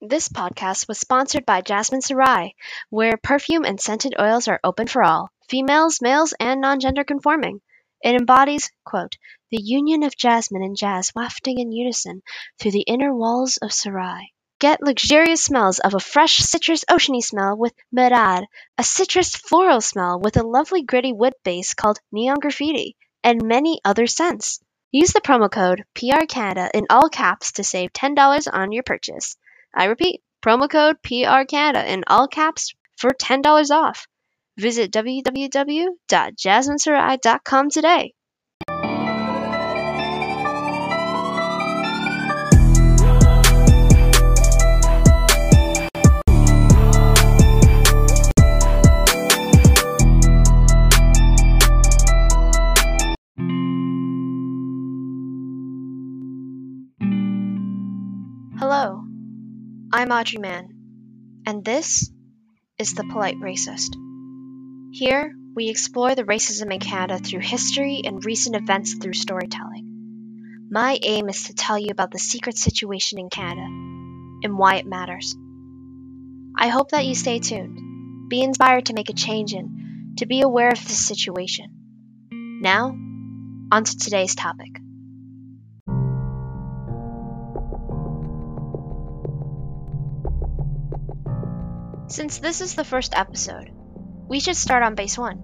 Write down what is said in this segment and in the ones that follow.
This podcast was sponsored by Jazmin Sarai, where perfume and scented oils are open for all females, males, and non gender conforming. It embodies, quote, the union of jasmine and jazz wafting in unison through the inner walls of Sarai. Get luxurious smells of a fresh citrus oceany smell with Merar, a citrus floral smell with a lovely gritty wood base called Neon Graffiti, and many other scents. Use the promo code PRCanada in all caps to save $10 on your purchase. I repeat, promo code PRCanada in all caps for $10 off. Visit www.jazminsarai.com today. I'm Audrey Man, and this is The Polite Racist. Here, we explore the racism in Canada through history and recent events through storytelling. My aim is to tell you about the secret situation in Canada and why it matters. I hope that you stay tuned, be inspired to make a change, and to be aware of this situation. Now, on to today's topic. Since this is the first episode, we should start on base one.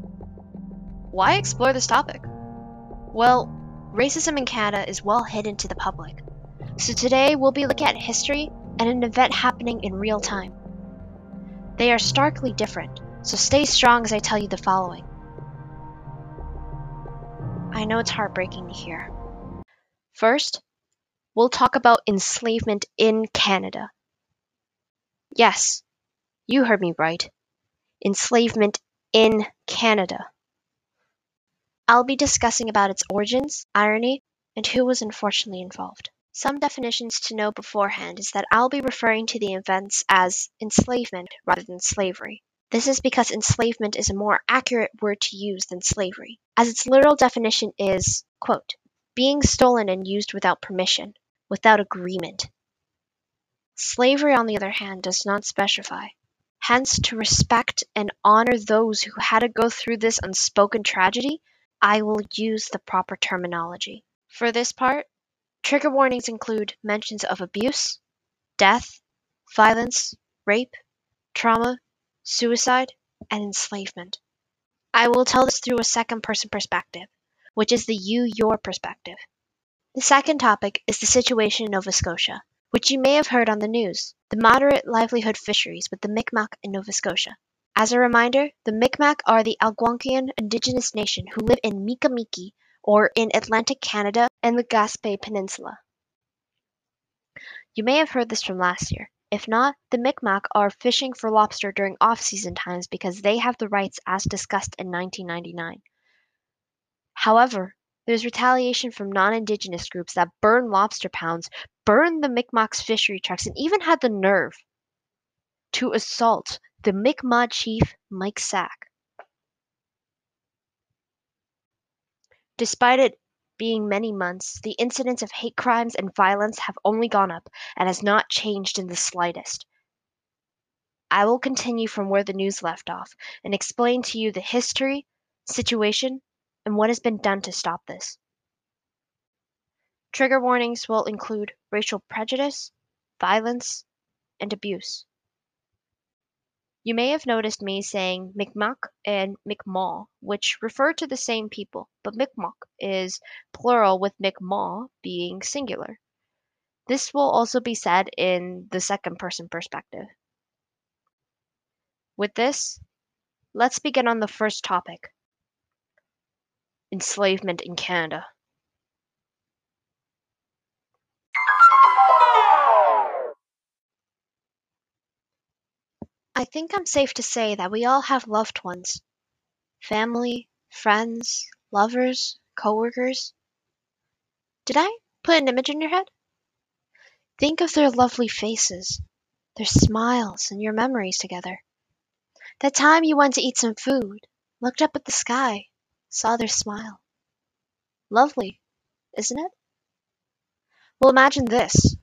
Why explore this topic? Well, racism in Canada is well hidden to the public. So today we'll be looking at history and an event happening in real time. They are starkly different, so stay strong as I tell you the following. I know it's heartbreaking to hear. First, we'll talk about enslavement in Canada. Yes, you heard me right. Enslavement in Canada. I'll be discussing about its origins, irony, and who was unfortunately involved. Some definitions to know beforehand is that I'll be referring to the events as enslavement rather than slavery. This is because enslavement is a more accurate word to use than slavery, as its literal definition is, quote, being stolen and used without permission, without agreement. Slavery, on the other hand, does not specify. Hence, to respect and honor those who had to go through this unspoken tragedy, I will use the proper terminology. For this part, trigger warnings include mentions of abuse, death, violence, rape, trauma, suicide, and enslavement. I will tell this through a second person perspective, which is the you your perspective. The second topic is the situation in Nova Scotia which you may have heard on the news, the moderate livelihood fisheries with the Mi'kmaq in Nova Scotia. As a reminder, the Mi'kmaq are the Algonquian indigenous nation who live in Mi'kma'ki or in Atlantic Canada and the Gaspé Peninsula. You may have heard this from last year. If not, the Mi'kmaq are fishing for lobster during off-season times because they have the rights as discussed in 1999. However, there's retaliation from non-indigenous groups that burn lobster pounds, burn the Mi'kmaq's fishery trucks, and even had the nerve to assault the Mi'kmaq chief Mike Sack. Despite it being many months, the incidents of hate crimes and violence have only gone up and has not changed in the slightest. I will continue from where the news left off and explain to you the history, situation, and what has been done to stop this. Trigger warnings will include racial prejudice, violence, and abuse. You may have noticed me saying Mi'kmaq and Mi'kmaw, which refer to the same people, but Mi'kmaq is plural with Mi'kmaw being singular. This will also be said in the second person perspective. With this, let's begin on the first topic enslavement in Canada. I think I'm safe to say that we all have loved ones family, friends, lovers, coworkers. Did I put an image in your head? Think of their lovely faces, their smiles, and your memories together. That time you went to eat some food, looked up at the sky, saw their smile. Lovely, isn't it? Well, imagine this.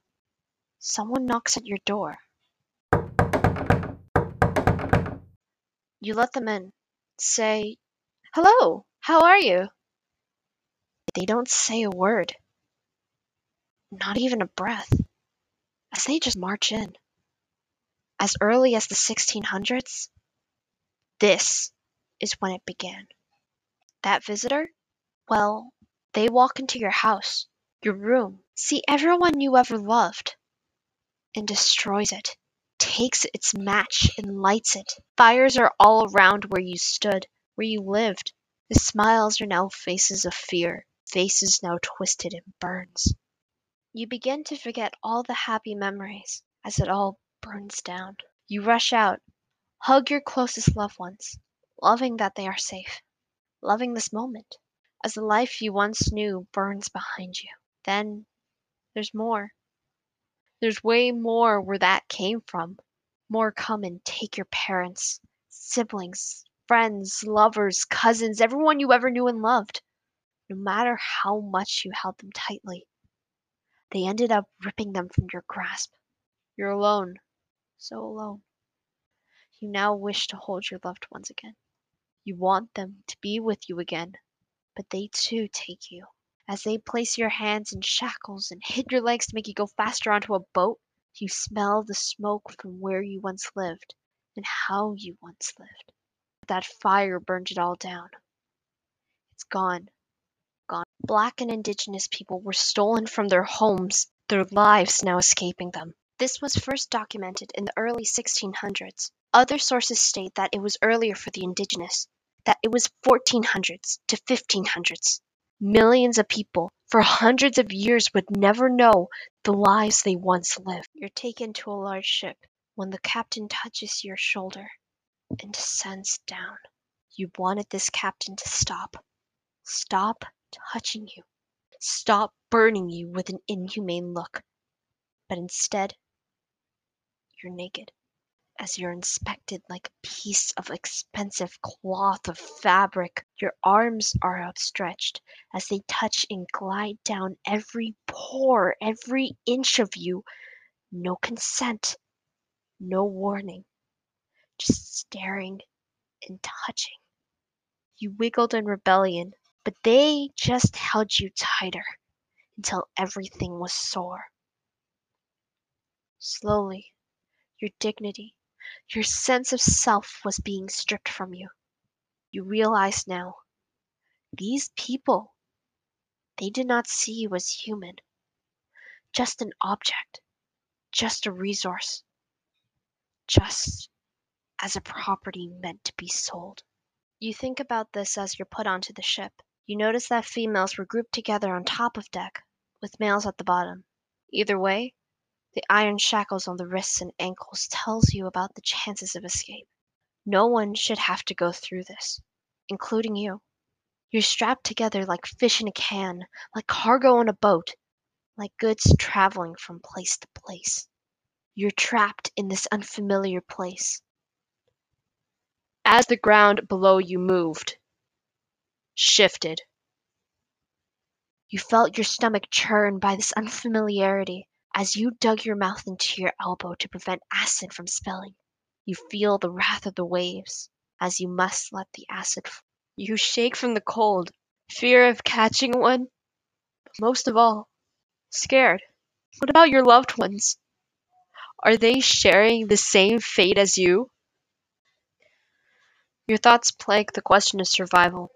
Someone knocks at your door. You let them in. Say, Hello, how are you? They don't say a word. Not even a breath. As they just march in. As early as the 1600s, this is when it began. That visitor? Well, they walk into your house, your room, see everyone you ever loved, and destroys it, takes its match and lights it. Fires are all around where you stood, where you lived. The smiles are now faces of fear, faces now twisted in burns. You begin to forget all the happy memories as it all burns down. You rush out, hug your closest loved ones, loving that they are safe, loving this moment, as the life you once knew burns behind you. Then there's more. There's way more where that came from. More come and take your parents, siblings, friends, lovers, cousins, everyone you ever knew and loved. No matter how much you held them tightly, they ended up ripping them from your grasp. You're alone, so alone. You now wish to hold your loved ones again. You want them to be with you again, but they too take you. As they place your hands in shackles and hit your legs to make you go faster onto a boat, you smell the smoke from where you once lived and how you once lived. That fire burned it all down. It's gone. Gone. Black and indigenous people were stolen from their homes, their lives now escaping them. This was first documented in the early 1600s. Other sources state that it was earlier for the indigenous, that it was 1400s to 1500s. Millions of people for hundreds of years would never know the lives they once lived. You're taken to a large ship when the captain touches your shoulder and descends down. You wanted this captain to stop. Stop touching you. Stop burning you with an inhumane look. But instead, you're naked as you're inspected like a piece of expensive cloth of fabric. Your arms are outstretched as they touch and glide down every pore, every inch of you. No consent, no warning, just staring and touching. You wiggled in rebellion, but they just held you tighter until everything was sore. Slowly, your dignity, your sense of self was being stripped from you. You realize now, these people, they did not see you as human, just an object, just a resource, just as a property meant to be sold. You think about this as you're put onto the ship. You notice that females were grouped together on top of deck, with males at the bottom. Either way, the iron shackles on the wrists and ankles tells you about the chances of escape. No one should have to go through this, including you. You're strapped together like fish in a can, like cargo on a boat, like goods traveling from place to place. You're trapped in this unfamiliar place. As the ground below you moved, shifted, you felt your stomach churn by this unfamiliarity as you dug your mouth into your elbow to prevent acid from spilling. You feel the wrath of the waves as you must let the acid. F- you shake from the cold, fear of catching one, but most of all, scared. What about your loved ones? Are they sharing the same fate as you? Your thoughts plague the question of survival,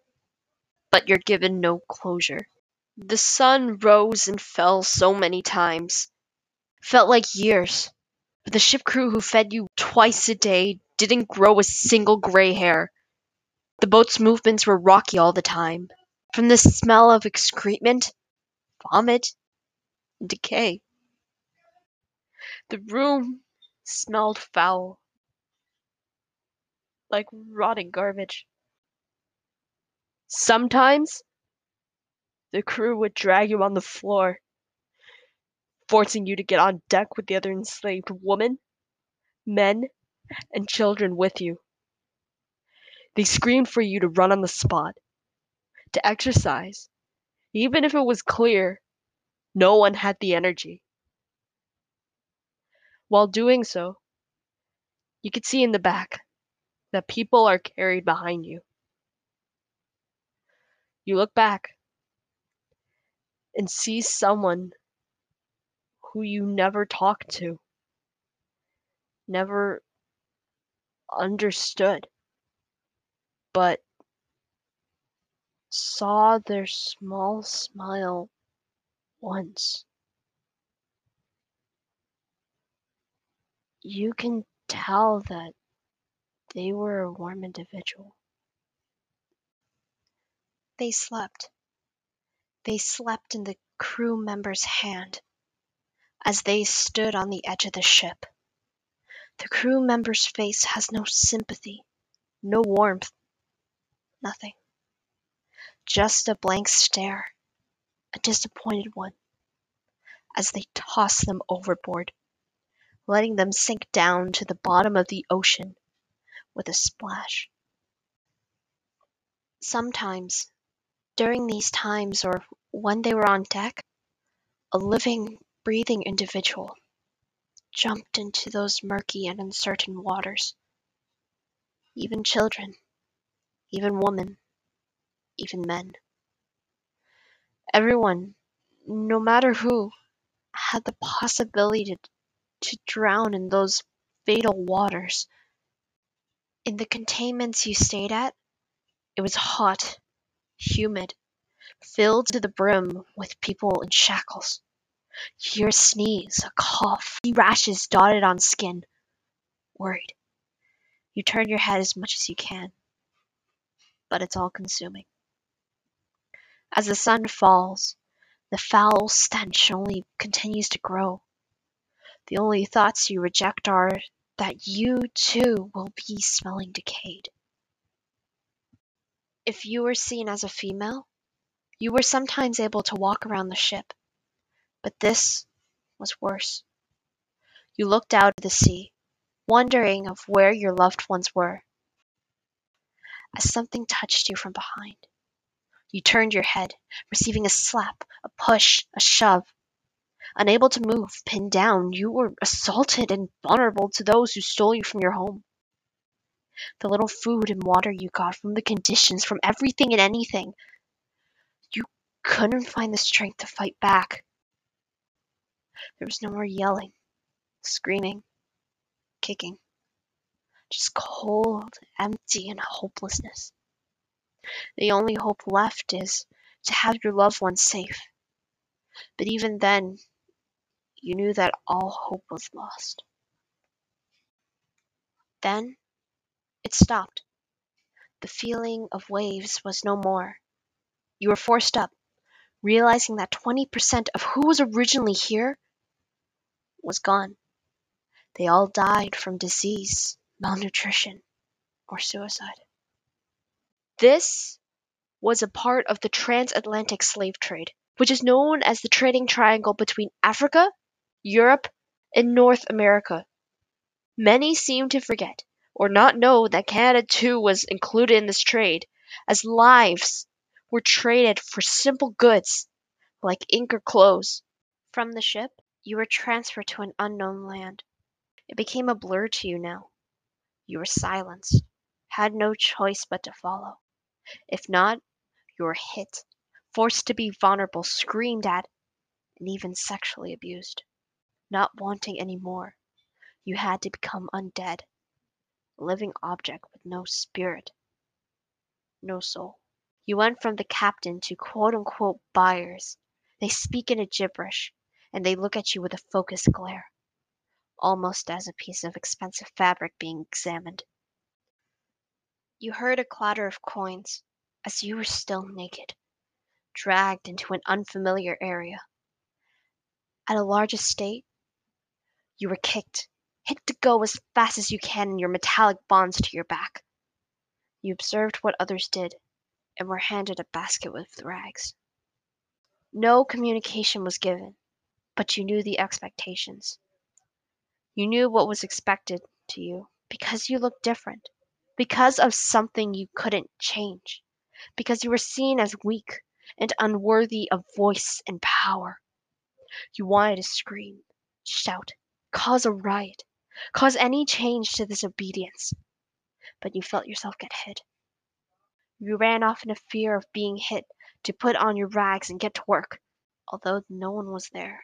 but you're given no closure. The sun rose and fell so many times. Felt like years. But the ship crew who fed you twice a day didn't grow a single gray hair. The boat's movements were rocky all the time. From the smell of excrement, vomit, and decay. The room smelled foul, like rotting garbage. Sometimes the crew would drag you on the floor, forcing you to get on deck with the other enslaved women, men, and children with you. They screamed for you to run on the spot, to exercise, even if it was clear no one had the energy. While doing so, you could see in the back that people are carried behind you. You look back and see someone who you never talked to, never understood, but saw their small smile once. You can tell that they were a warm individual. They slept. They slept in the crew member's hand as they stood on the edge of the ship. The crew member's face has no sympathy, no warmth, nothing. Just a blank stare, a disappointed one, as they toss them overboard, letting them sink down to the bottom of the ocean with a splash. Sometimes, during these times or when they were on deck, a living, breathing individual jumped into those murky and uncertain waters. Even children, even women, even men. Everyone, no matter who, had the possibility to, to drown in those fatal waters. In the containments you stayed at, it was hot, humid, filled to the brim with people in shackles. Your sneeze, a cough, rashes dotted on skin. Worried. You turn your head as much as you can, but it's all consuming. As the sun falls, the foul stench only continues to grow. The only thoughts you reject are that you too will be smelling decayed. If you were seen as a female, you were sometimes able to walk around the ship, but this was worse. You looked out at the sea, wondering of where your loved ones were, as something touched you from behind. You turned your head, receiving a slap, a push, a shove. Unable to move, pinned down, you were assaulted and vulnerable to those who stole you from your home. The little food and water you got from the conditions, from everything and anything, you couldn't find the strength to fight back. There was no more yelling, screaming, kicking. Just cold, empty, and hopelessness. The only hope left is to have your loved ones safe. But even then, you knew that all hope was lost. Then it stopped. The feeling of waves was no more. You were forced up, realizing that 20% of who was originally here was gone. They all died from disease, malnutrition, or suicide. This was a part of the transatlantic slave trade, which is known as the trading triangle between Africa, Europe, and North America. Many seem to forget or not know that Canada too was included in this trade, as lives were traded for simple goods like ink or clothes. From the ship, you were transferred to an unknown land. It became a blur to you now. You were silenced, had no choice but to follow. If not, you were hit, forced to be vulnerable, screamed at, and even sexually abused. Not wanting any more, you had to become undead, a living object with no spirit, no soul. You went from the captain to quote unquote buyers. They speak in a gibberish, and they look at you with a focused glare, almost as a piece of expensive fabric being examined. You heard a clatter of coins as you were still naked, dragged into an unfamiliar area. At a large estate, you were kicked, hit to go as fast as you can in your metallic bonds to your back. You observed what others did and were handed a basket with rags. No communication was given, but you knew the expectations. You knew what was expected to you because you looked different because of something you couldn't change, because you were seen as weak and unworthy of voice and power. You wanted to scream, shout, cause a riot, cause any change to this obedience. but you felt yourself get hit. You ran off in a fear of being hit to put on your rags and get to work, although no one was there.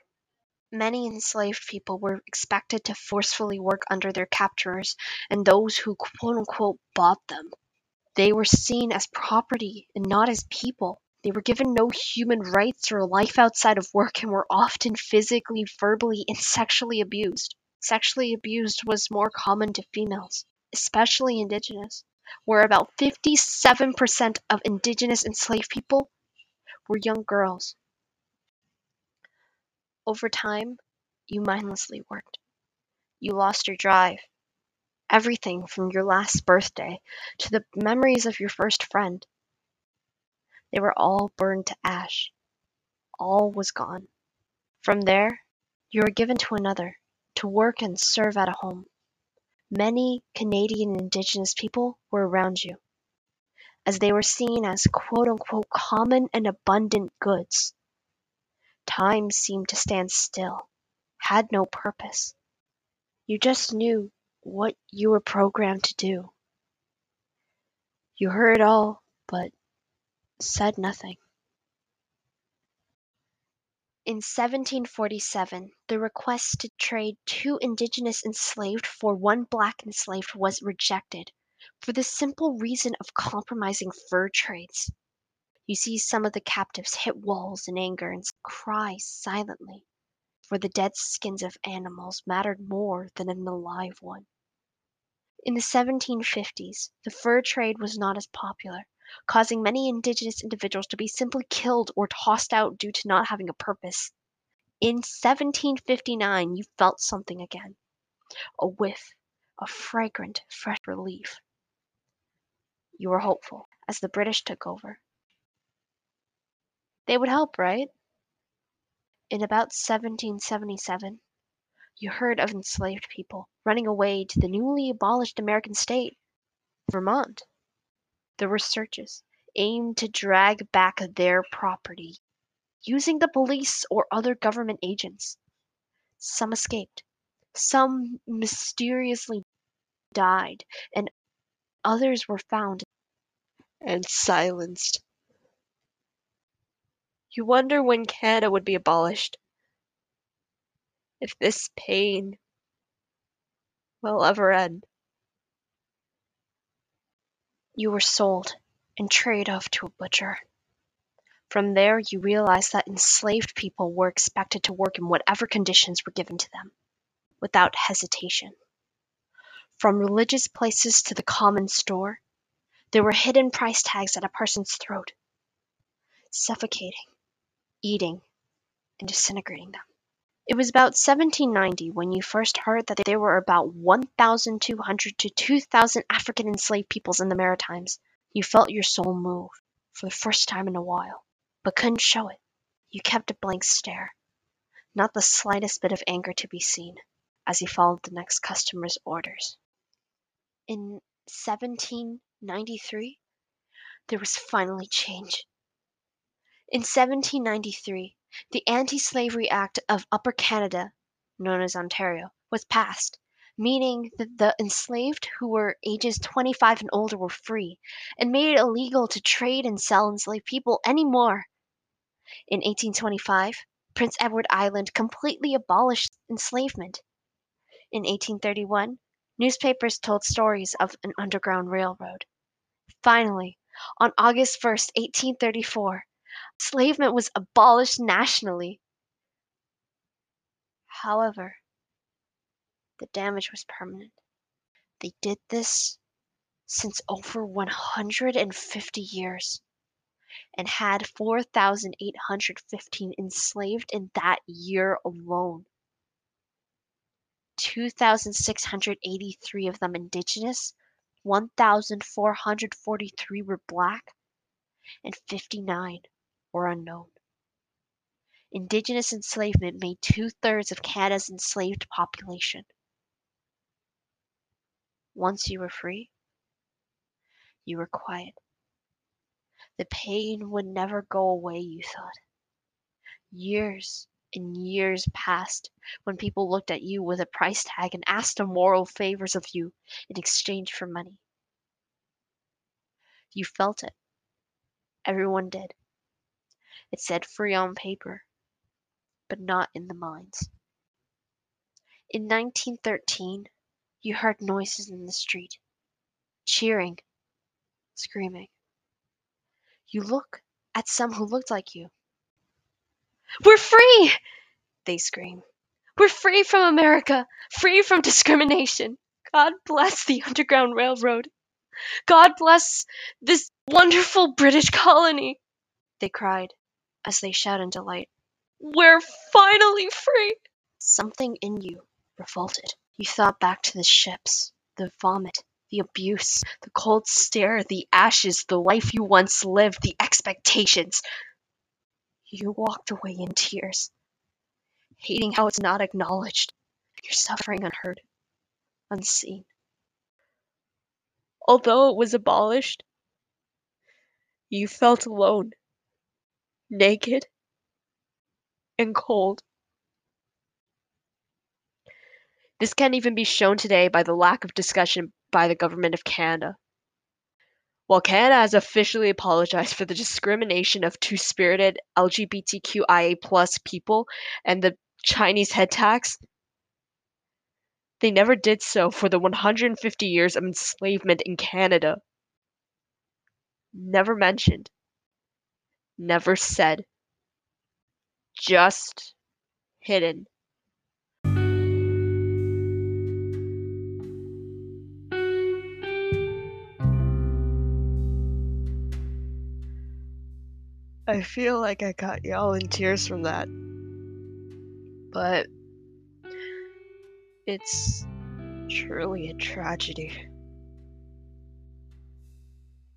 Many enslaved people were expected to forcefully work under their captors and those who quote unquote bought them. They were seen as property and not as people. They were given no human rights or life outside of work and were often physically, verbally, and sexually abused. Sexually abused was more common to females, especially indigenous, where about 57% of indigenous enslaved people were young girls. Over time, you mindlessly worked. You lost your drive. Everything from your last birthday to the memories of your first friend. They were all burned to ash. All was gone. From there, you were given to another to work and serve at a home. Many Canadian Indigenous people were around you, as they were seen as quote unquote common and abundant goods. Time seemed to stand still, had no purpose. You just knew what you were programmed to do. You heard all, but said nothing. In 1747, the request to trade two indigenous enslaved for one black enslaved was rejected for the simple reason of compromising fur trades. You see some of the captives hit walls in anger and cry silently, for the dead skins of animals mattered more than an alive one. In the 1750s, the fur trade was not as popular, causing many indigenous individuals to be simply killed or tossed out due to not having a purpose. In 1759, you felt something again a whiff of fragrant, fresh relief. You were hopeful as the British took over. They would help, right? In about 1777, you heard of enslaved people running away to the newly abolished American state, Vermont. There were searches aimed to drag back their property using the police or other government agents. Some escaped, some mysteriously died, and others were found and silenced. You wonder when Canada would be abolished. If this pain will ever end. You were sold and traded off to a butcher. From there, you realized that enslaved people were expected to work in whatever conditions were given to them, without hesitation. From religious places to the common store, there were hidden price tags at a person's throat, suffocating eating, and disintegrating them. It was about 1790 when you first heard that there were about 1,200 to 2,000 African enslaved peoples in the Maritimes. You felt your soul move for the first time in a while, but couldn't show it. You kept a blank stare, not the slightest bit of anger to be seen, as you followed the next customer's orders. In 1793, there was finally change. In 1793, the Anti-Slavery Act of Upper Canada, known as Ontario, was passed, meaning that the enslaved who were ages 25 and older were free, and made it illegal to trade and sell enslaved people anymore. In 1825, Prince Edward Island completely abolished enslavement. In 1831, newspapers told stories of an underground railroad. Finally, on August 1, 1834, enslavement was abolished nationally. However, the damage was permanent. They did this since over 150 years and had 4,815 enslaved in that year alone. 2,683 of them indigenous, 1,443 were black, and 59 or unknown. Indigenous enslavement made two thirds of Canada's enslaved population. Once you were free, you were quiet. The pain would never go away, you thought. Years and years passed when people looked at you with a price tag and asked immoral favors of you in exchange for money. You felt it. Everyone did. It said free on paper, but not in the minds. In 1913, you heard noises in the street, cheering, screaming. You look at some who looked like you. We're free! They scream. We're free from America, free from discrimination. God bless the Underground Railroad. God bless this wonderful British colony, they cried as they shout in delight. We're finally free! Something in you revolted. You thought back to the ships, the vomit, the abuse, the cold stare, the ashes, the life you once lived, the expectations. You walked away in tears, hating how it's not acknowledged, your suffering unheard, unseen. Although it was abolished, you felt alone, naked, and cold. This can't even be shown today by the lack of discussion by the Government of Canada. While Canada has officially apologized for the discrimination of two spirited LGBTQIA people and the Chinese head tax, they never did so for the 150 years of enslavement in Canada. Never mentioned. Never said. Just hidden. I feel like I got y'all in tears from that. But it's truly a tragedy.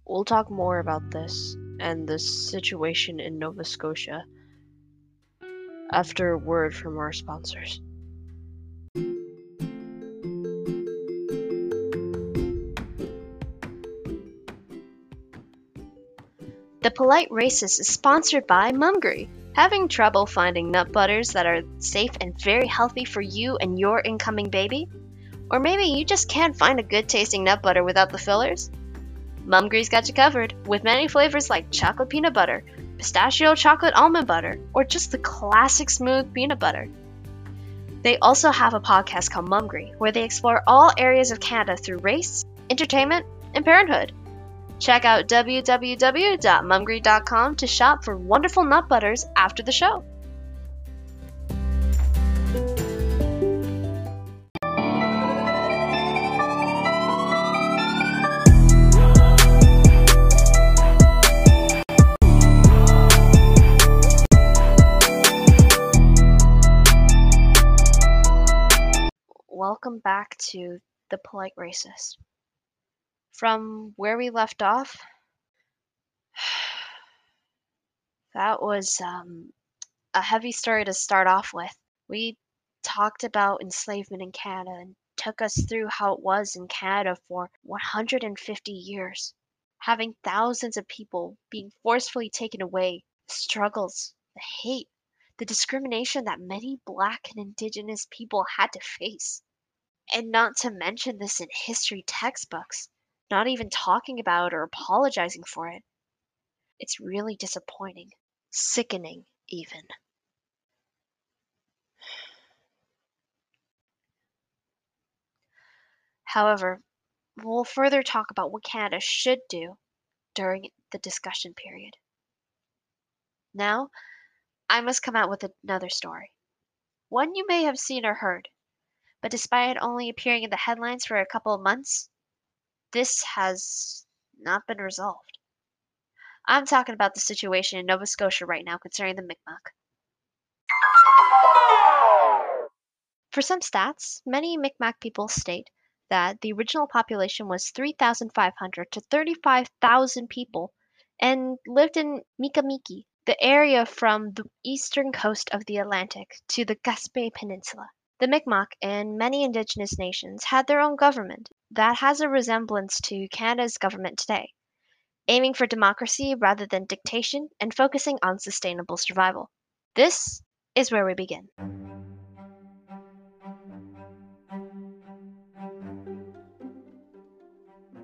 We'll talk more about this and the situation in Nova Scotia after a word from our sponsors. The Polite Racist is sponsored by Mumgry. Having trouble finding nut butters that are safe and very healthy for you and your incoming baby? Or maybe you just can't find a good tasting nut butter without the fillers? Mumgry's got you covered with many flavors like chocolate peanut butter, pistachio chocolate almond butter, or just the classic smooth peanut butter. They also have a podcast called Mumgry, where they explore all areas of Canada through race, entertainment, and parenthood. Check out www.mumgry.com to shop for wonderful nut butters after the show. Welcome back to The Polite Racist from where we left off, that was um, a heavy story to start off with. We talked about enslavement in Canada and took us through how it was in Canada for 150 years, having thousands of people being forcefully taken away, the struggles, the hate, the discrimination that many black and indigenous people had to face. And not to mention this in history textbooks not even talking about or apologizing for it. It's really disappointing, sickening, even. However, we'll further talk about what Canada should do during the discussion period. Now, I must come out with another story. One you may have seen or heard, but despite only appearing in the headlines for a couple of months, this has not been resolved. I'm talking about the situation in Nova Scotia right now concerning the Mi'kmaq. For some stats, many Mi'kmaq people state that the original population was 3,500 to 35,000 people and lived in Mi'kma'ki, the area from the eastern coast of the Atlantic to the Gaspé Peninsula. The Mi'kmaq and many indigenous nations had their own government that has a resemblance to Canada's government today, aiming for democracy rather than dictation and focusing on sustainable survival. This is where we begin.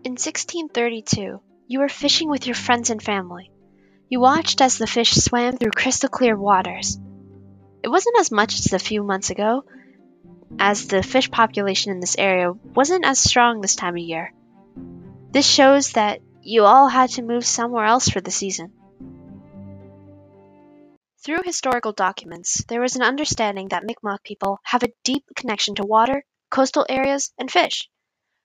In 1632, You were fishing with your friends and family. You watched as the fish swam through crystal clear waters. It wasn't as much as a few months ago, as the fish population in this area wasn't as strong this time of year. This shows that you all had to move somewhere else for the season. Through historical documents, there was an understanding that Mi'kmaq people have a deep connection to water, coastal areas, and fish.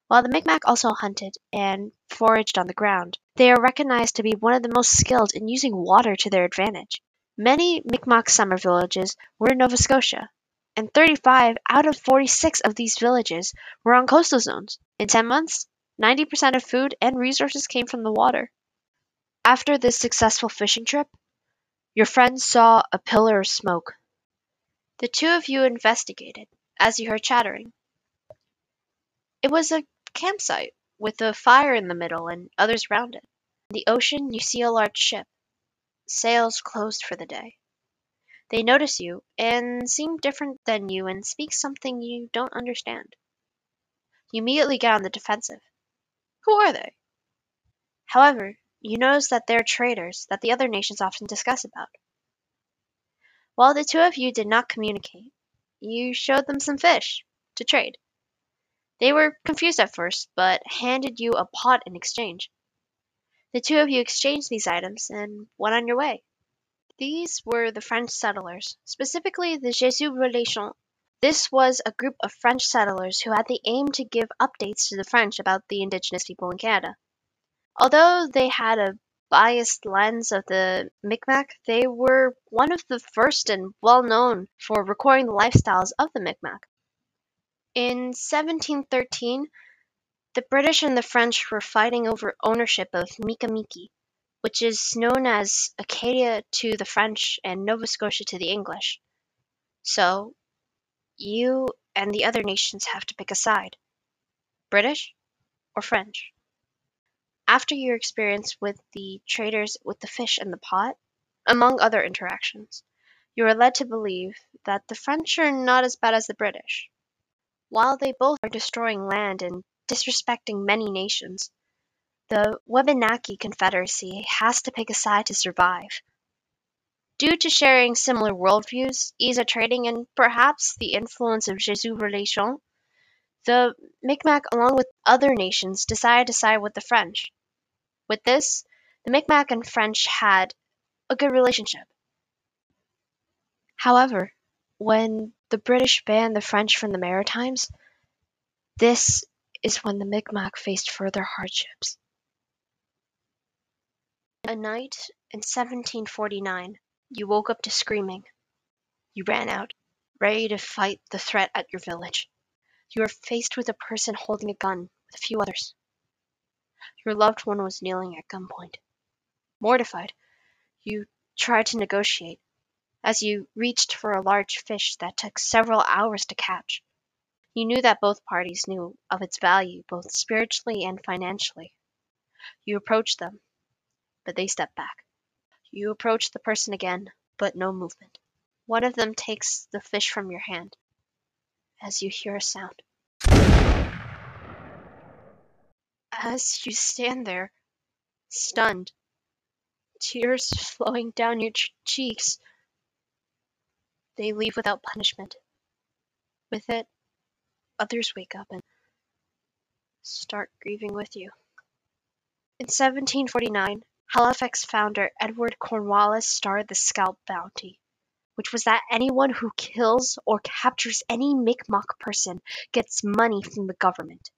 While the Mi'kmaq also hunted and foraged on the ground, they are recognized to be one of the most skilled in using water to their advantage. Many Mi'kmaq summer villages were in Nova Scotia, and 35 out of 46 of these villages were on coastal zones. In 10 months, 90% of food and resources came from the water. After this successful fishing trip, your friends saw a pillar of smoke. The two of you investigated as you heard chattering. It was a campsite with a fire in the middle and others round it. In the ocean, you see a large ship. Sails closed for the day. They notice you and seem different than you and speak something you don't understand. You immediately get on the defensive. Who are they? However, you notice that they're traders that the other nations often discuss about. While the two of you did not communicate, you showed them some fish to trade. They were confused at first, but handed you a pot in exchange. The two of you exchanged these items and went on your way. These were the French settlers, specifically the Jesuit Relation. This was a group of French settlers who had the aim to give updates to the French about the indigenous people in Canada. Although they had a biased lens of the Micmac, they were one of the first and well known for recording the lifestyles of the Micmac. In 1713, the British and the French were fighting over ownership of Mi'kma'ki, which is known as Acadia to the French and Nova Scotia to the English. So, you and the other nations have to pick a side British or French. After your experience with the traders with the fish and the pot, among other interactions, you are led to believe that the French are not as bad as the British. While they both are destroying land and disrespecting many nations, the Wabanaki Confederacy has to pick a side to survive. Due to sharing similar worldviews, ease of trading, and perhaps the influence of Jesuit Relation, the Micmac, along with other nations, decided to side with the French. With this, the Micmac and French had a good relationship. However, when the British banned the French from the Maritimes, this is when the Micmac faced further hardships. A night in 1749, you woke up to screaming. You ran out, ready to fight the threat at your village. You were faced with a person holding a gun with a few others. Your loved one was kneeling at gunpoint. Mortified, you tried to negotiate, as you reached for a large fish that took several hours to catch. You knew that both parties knew of its value both spiritually and financially. You approached them, but they step back. You approach the person again, but no movement. One of them takes the fish from your hand as you hear a sound. As you stand there, stunned, tears flowing down your ch- cheeks, they leave without punishment. With it, others wake up and start grieving with you. In 1749, Halifax founder Edward Cornwallis started the Scalp Bounty, which was that anyone who kills or captures any Mi'kmaq person gets money from the government.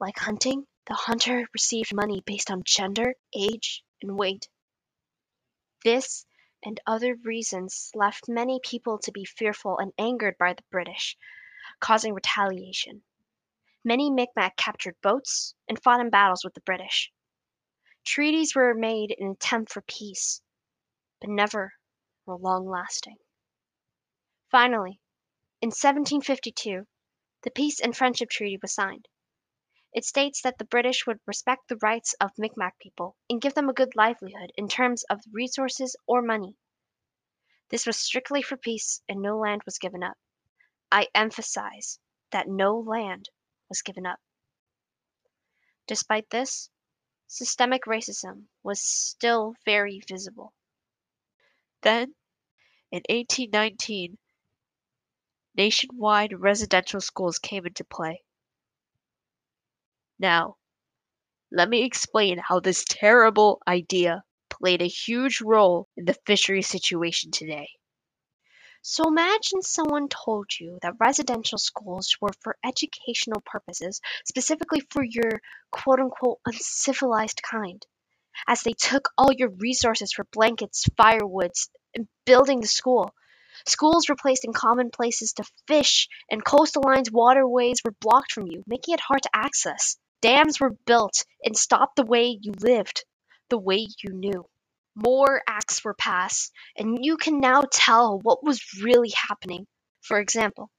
Like hunting, the hunter received money based on gender, age, and weight. This and other reasons left many people to be fearful and angered by the British, causing retaliation. Many Micmac captured boats and fought in battles with the British. Treaties were made in attempt for peace, but never were long lasting. Finally, in 1752, the Peace and Friendship Treaty was signed. It states that the British would respect the rights of Micmac people and give them a good livelihood in terms of resources or money. This was strictly for peace and no land was given up. I emphasize that no land was given up. Despite this, Systemic racism was still very visible. Then, in 1819, nationwide residential schools came into play. Now, let me explain how this terrible idea played a huge role in the fishery situation today. So imagine someone told you that residential schools were for educational purposes, specifically for your quote unquote uncivilized kind, as they took all your resources for blankets, firewoods, and building the school. Schools were placed in common places to fish, and coastal lines waterways were blocked from you, making it hard to access. Dams were built and stopped the way you lived, the way you knew more acts were passed, and you can now tell what was really happening. For example,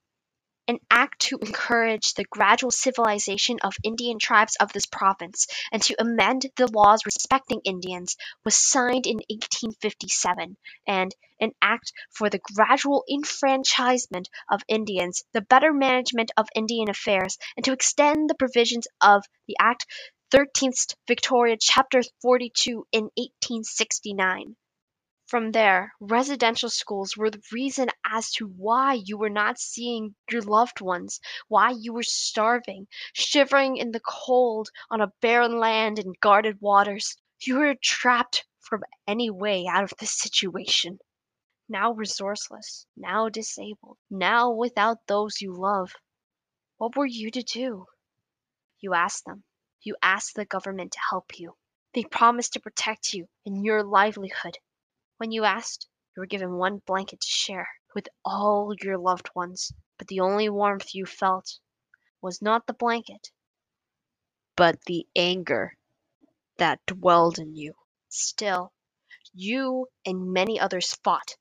an act to encourage the gradual civilization of Indian tribes of this province and to amend the laws respecting Indians was signed in 1857, and an act for the gradual enfranchisement of Indians, the better management of Indian affairs, and to extend the provisions of the act 13th Victoria Chapter 42 in 1869. From there, residential schools were the reason as to why you were not seeing your loved ones, why you were starving, shivering in the cold on a barren land and guarded waters. You were trapped from any way out of this situation. Now resourceless, now disabled, now without those you love. What were you to do? You asked them. You asked the government to help you. They promised to protect you and your livelihood. When you asked, you were given one blanket to share with all your loved ones, but the only warmth you felt was not the blanket, but the anger that dwelled in you. Still, you and many others fought.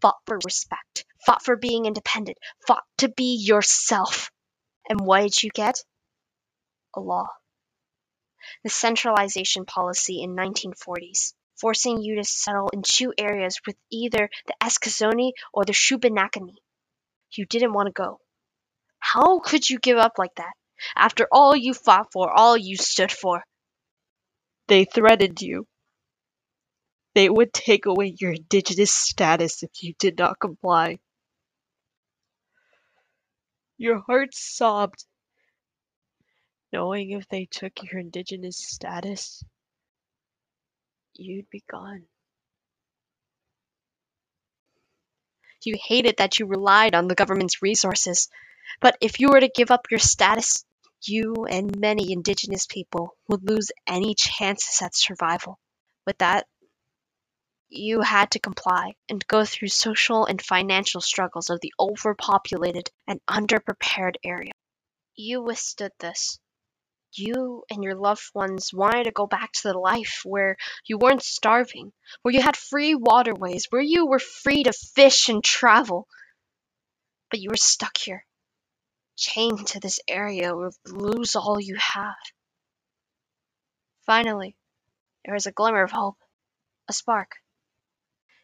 Fought for respect, fought for being independent, fought to be yourself. And what did you get? A law the centralization policy in 1940s, forcing you to settle in two areas with either the Eskasoni or the Shubenacadie. You didn't want to go. How could you give up like that? After all you fought for, all you stood for. They threatened you. They would take away your indigenous status if you did not comply. Your heart sobbed knowing if they took your indigenous status, you'd be gone. You hated that you relied on the government's resources, but if you were to give up your status, you and many indigenous people would lose any chances at survival. With that, you had to comply and go through social and financial struggles of the overpopulated and underprepared area. You withstood this, you and your loved ones wanted to go back to the life where you weren't starving, where you had free waterways, where you were free to fish and travel. But you were stuck here, chained to this area where you lose all you have. Finally, there was a glimmer of hope, a spark.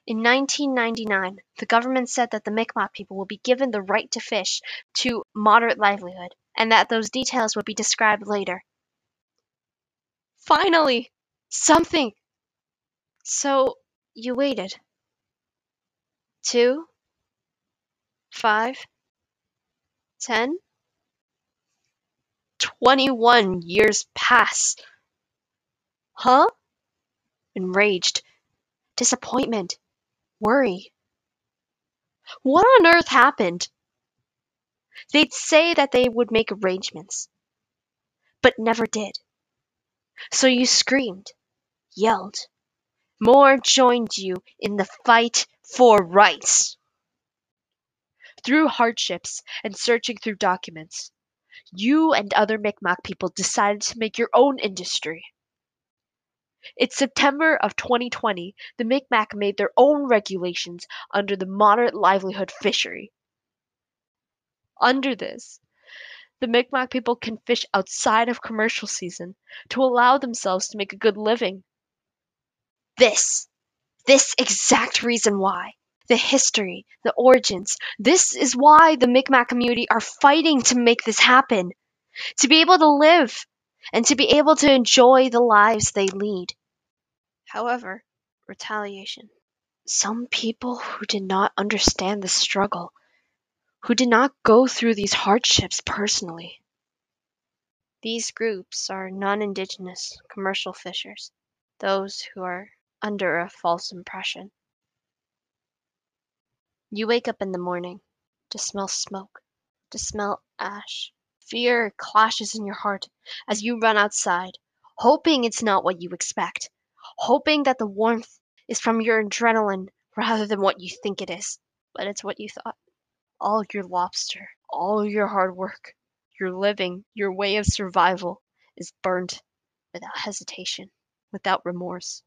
In 1999, the government said that the Mi'kmaq people will be given the right to fish to moderate livelihood and that those details would be described later. Finally! Something! So you waited. Two? Five? Ten? Twenty-one years pass. Huh? Enraged. Disappointment. Worry. What on earth happened? They'd say that they would make arrangements, but never did. So you screamed, yelled. More joined you in the fight for rights. Through hardships and searching through documents, you and other Mi'kmaq people decided to make your own industry. In September of 2020, the Mi'kmaq made their own regulations under the moderate livelihood fishery. Under this, the Mi'kmaq people can fish outside of commercial season to allow themselves to make a good living. This, this exact reason why, the history, the origins, this is why the Mi'kmaq community are fighting to make this happen. To be able to live, and to be able to enjoy the lives they lead. However, retaliation. Some people who did not understand the struggle, who did not go through these hardships personally. These groups are non indigenous commercial fishers, those who are under a false impression. You wake up in the morning to smell smoke, to smell ash. Fear clashes in your heart as you run outside, hoping it's not what you expect, hoping that the warmth is from your adrenaline rather than what you think it is. But it's what you thought. All your lobster, all your hard work, your living, your way of survival is burnt without hesitation, without remorse.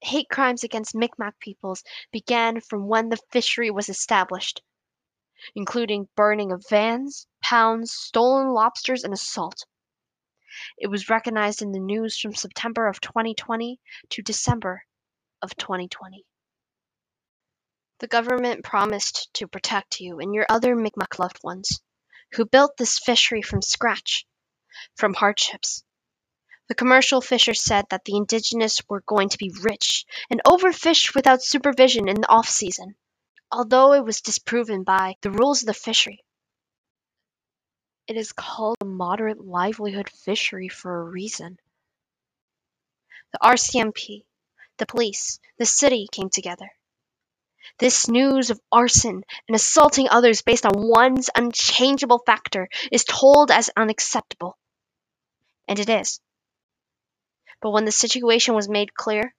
Hate crimes against Mi'kmaq peoples began from when the fishery was established, including burning of vans, pounds, stolen lobsters, and assault. It was recognized in the news from September of 2020 to December of 2020. The government promised to protect you and your other Mi'kmaq loved ones who built this fishery from scratch, from hardships, the commercial fishers said that the indigenous were going to be rich and overfished without supervision in the off season, although it was disproven by the rules of the fishery. It is called a moderate livelihood fishery for a reason. The RCMP, the police, the city came together. This news of arson and assaulting others based on one's unchangeable factor is told as unacceptable. And it is. But when the situation was made clear,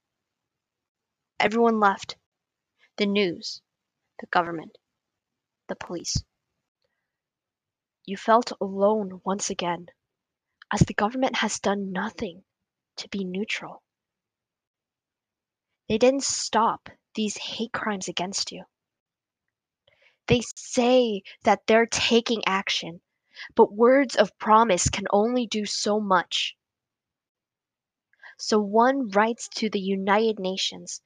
everyone left. The news, the government, the police. You felt alone once again, as the government has done nothing to be neutral. They didn't stop these hate crimes against you. They say that they're taking action, but words of promise can only do so much. So one writes to the United Nations,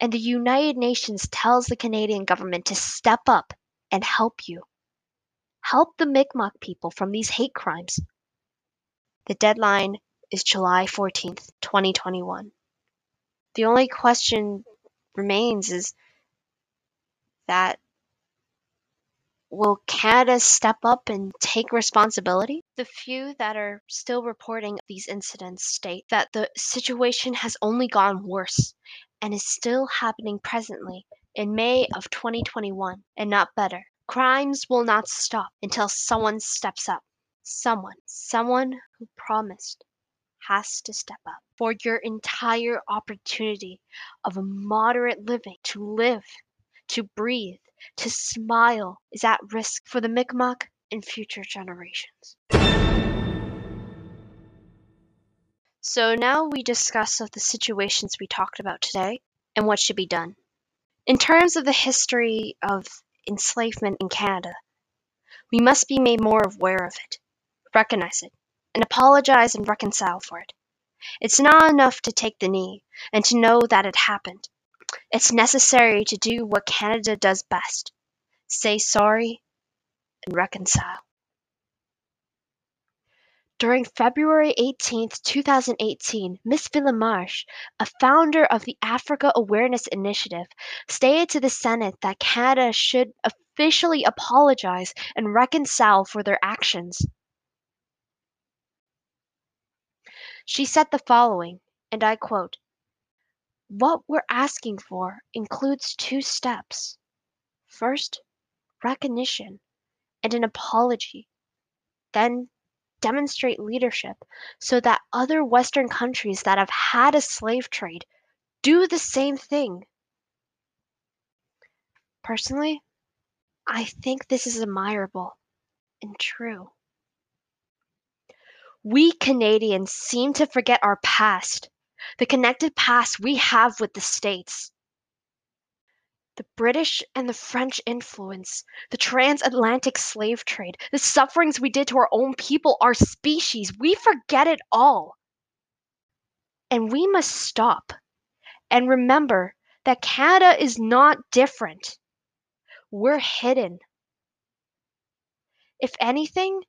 and the United Nations tells the Canadian government to step up and help you. Help the Mi'kmaq people from these hate crimes. The deadline is July 14th, 2021. The only question remains is that Will Canada step up and take responsibility? The few that are still reporting these incidents state that the situation has only gone worse and is still happening presently in May of 2021 and not better. Crimes will not stop until someone steps up. Someone, someone who promised has to step up for your entire opportunity of a moderate living to live, to breathe, to smile is at risk for the Mi'kmaq and future generations. So now we discuss of the situations we talked about today and what should be done. In terms of the history of enslavement in Canada, we must be made more aware of it, recognize it, and apologize and reconcile for it. It's not enough to take the knee and to know that it happened. It's necessary to do what Canada does best say sorry and reconcile. During February 18, 2018, Ms. Villemarche, a founder of the Africa Awareness Initiative, stated to the Senate that Canada should officially apologize and reconcile for their actions. She said the following, and I quote what we're asking for includes two steps. First, recognition and an apology. Then, demonstrate leadership so that other Western countries that have had a slave trade do the same thing. Personally, I think this is admirable and true. We Canadians seem to forget our past the connected past we have with the States. The British and the French influence, the transatlantic slave trade, the sufferings we did to our own people, our species, we forget it all. And we must stop and remember that Canada is not different. We're hidden. If anything,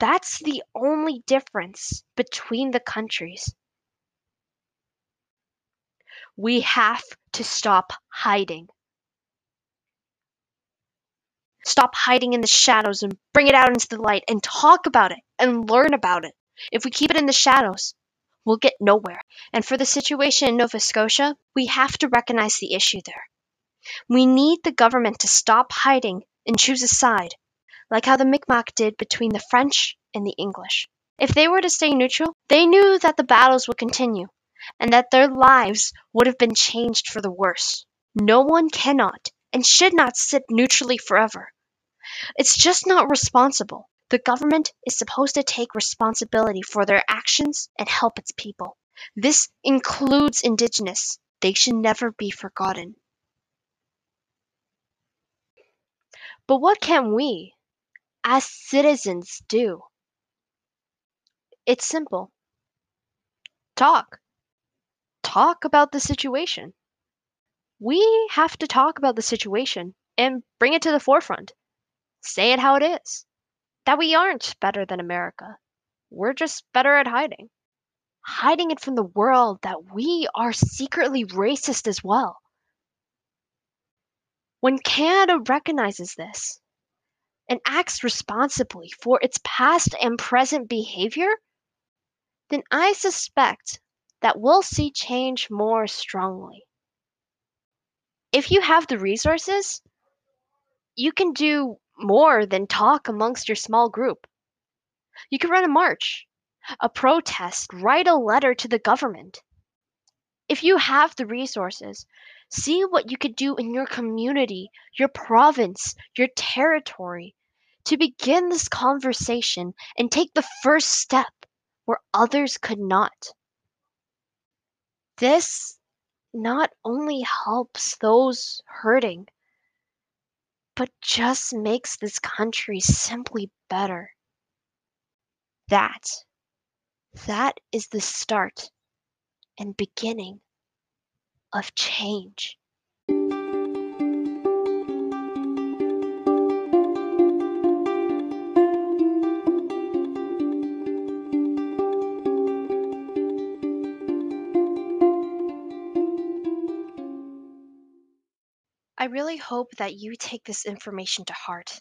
That's the only difference between the countries. We have to stop hiding. Stop hiding in the shadows and bring it out into the light and talk about it and learn about it. If we keep it in the shadows, we'll get nowhere. And for the situation in Nova Scotia, we have to recognize the issue there. We need the government to stop hiding and choose a side, like how the Micmac did between the French and the English. If they were to stay neutral, they knew that the battles would continue and that their lives would have been changed for the worse. No one cannot and should not sit neutrally forever. It's just not responsible. The government is supposed to take responsibility for their actions and help its people. This includes Indigenous. They should never be forgotten. But what can we, as citizens, do? It's simple. Talk. Talk about the situation. We have to talk about the situation and bring it to the forefront. Say it how it is. That we aren't better than America. We're just better at hiding. Hiding it from the world that we are secretly racist as well. When Canada recognizes this and acts responsibly for its past and present behavior, then I suspect that we'll see change more strongly. If you have the resources, you can do more than talk amongst your small group. You can run a march, a protest, write a letter to the government. If you have the resources, see what you could do in your community, your province, your territory to begin this conversation and take the first step where others could not. This not only helps those hurting, but just makes this country simply better. That, that is the start and beginning of change. I really hope that you take this information to heart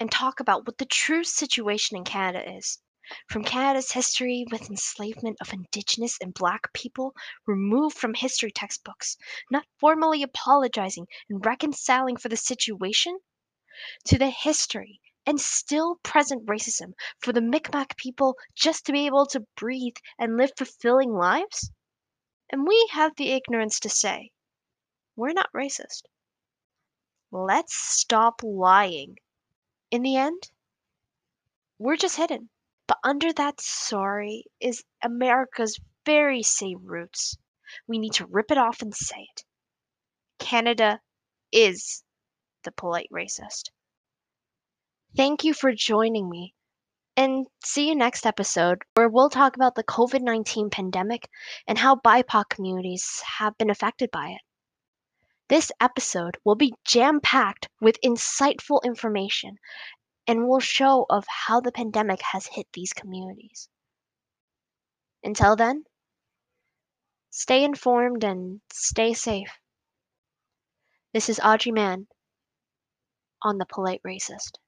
and talk about what the true situation in Canada is. From Canada's history with enslavement of Indigenous and Black people removed from history textbooks, not formally apologizing and reconciling for the situation, to the history and still present racism for the Micmac people just to be able to breathe and live fulfilling lives? And we have the ignorance to say, we're not racist. Let's stop lying. In the end, we're just hidden. But under that sorry is America's very same roots. We need to rip it off and say it. Canada is the polite racist. Thank you for joining me. And see you next episode where we'll talk about the COVID 19 pandemic and how BIPOC communities have been affected by it. This episode will be jam packed with insightful information and will show of how the pandemic has hit these communities. Until then, stay informed and stay safe. This is Audrey Man on The Polite Racist.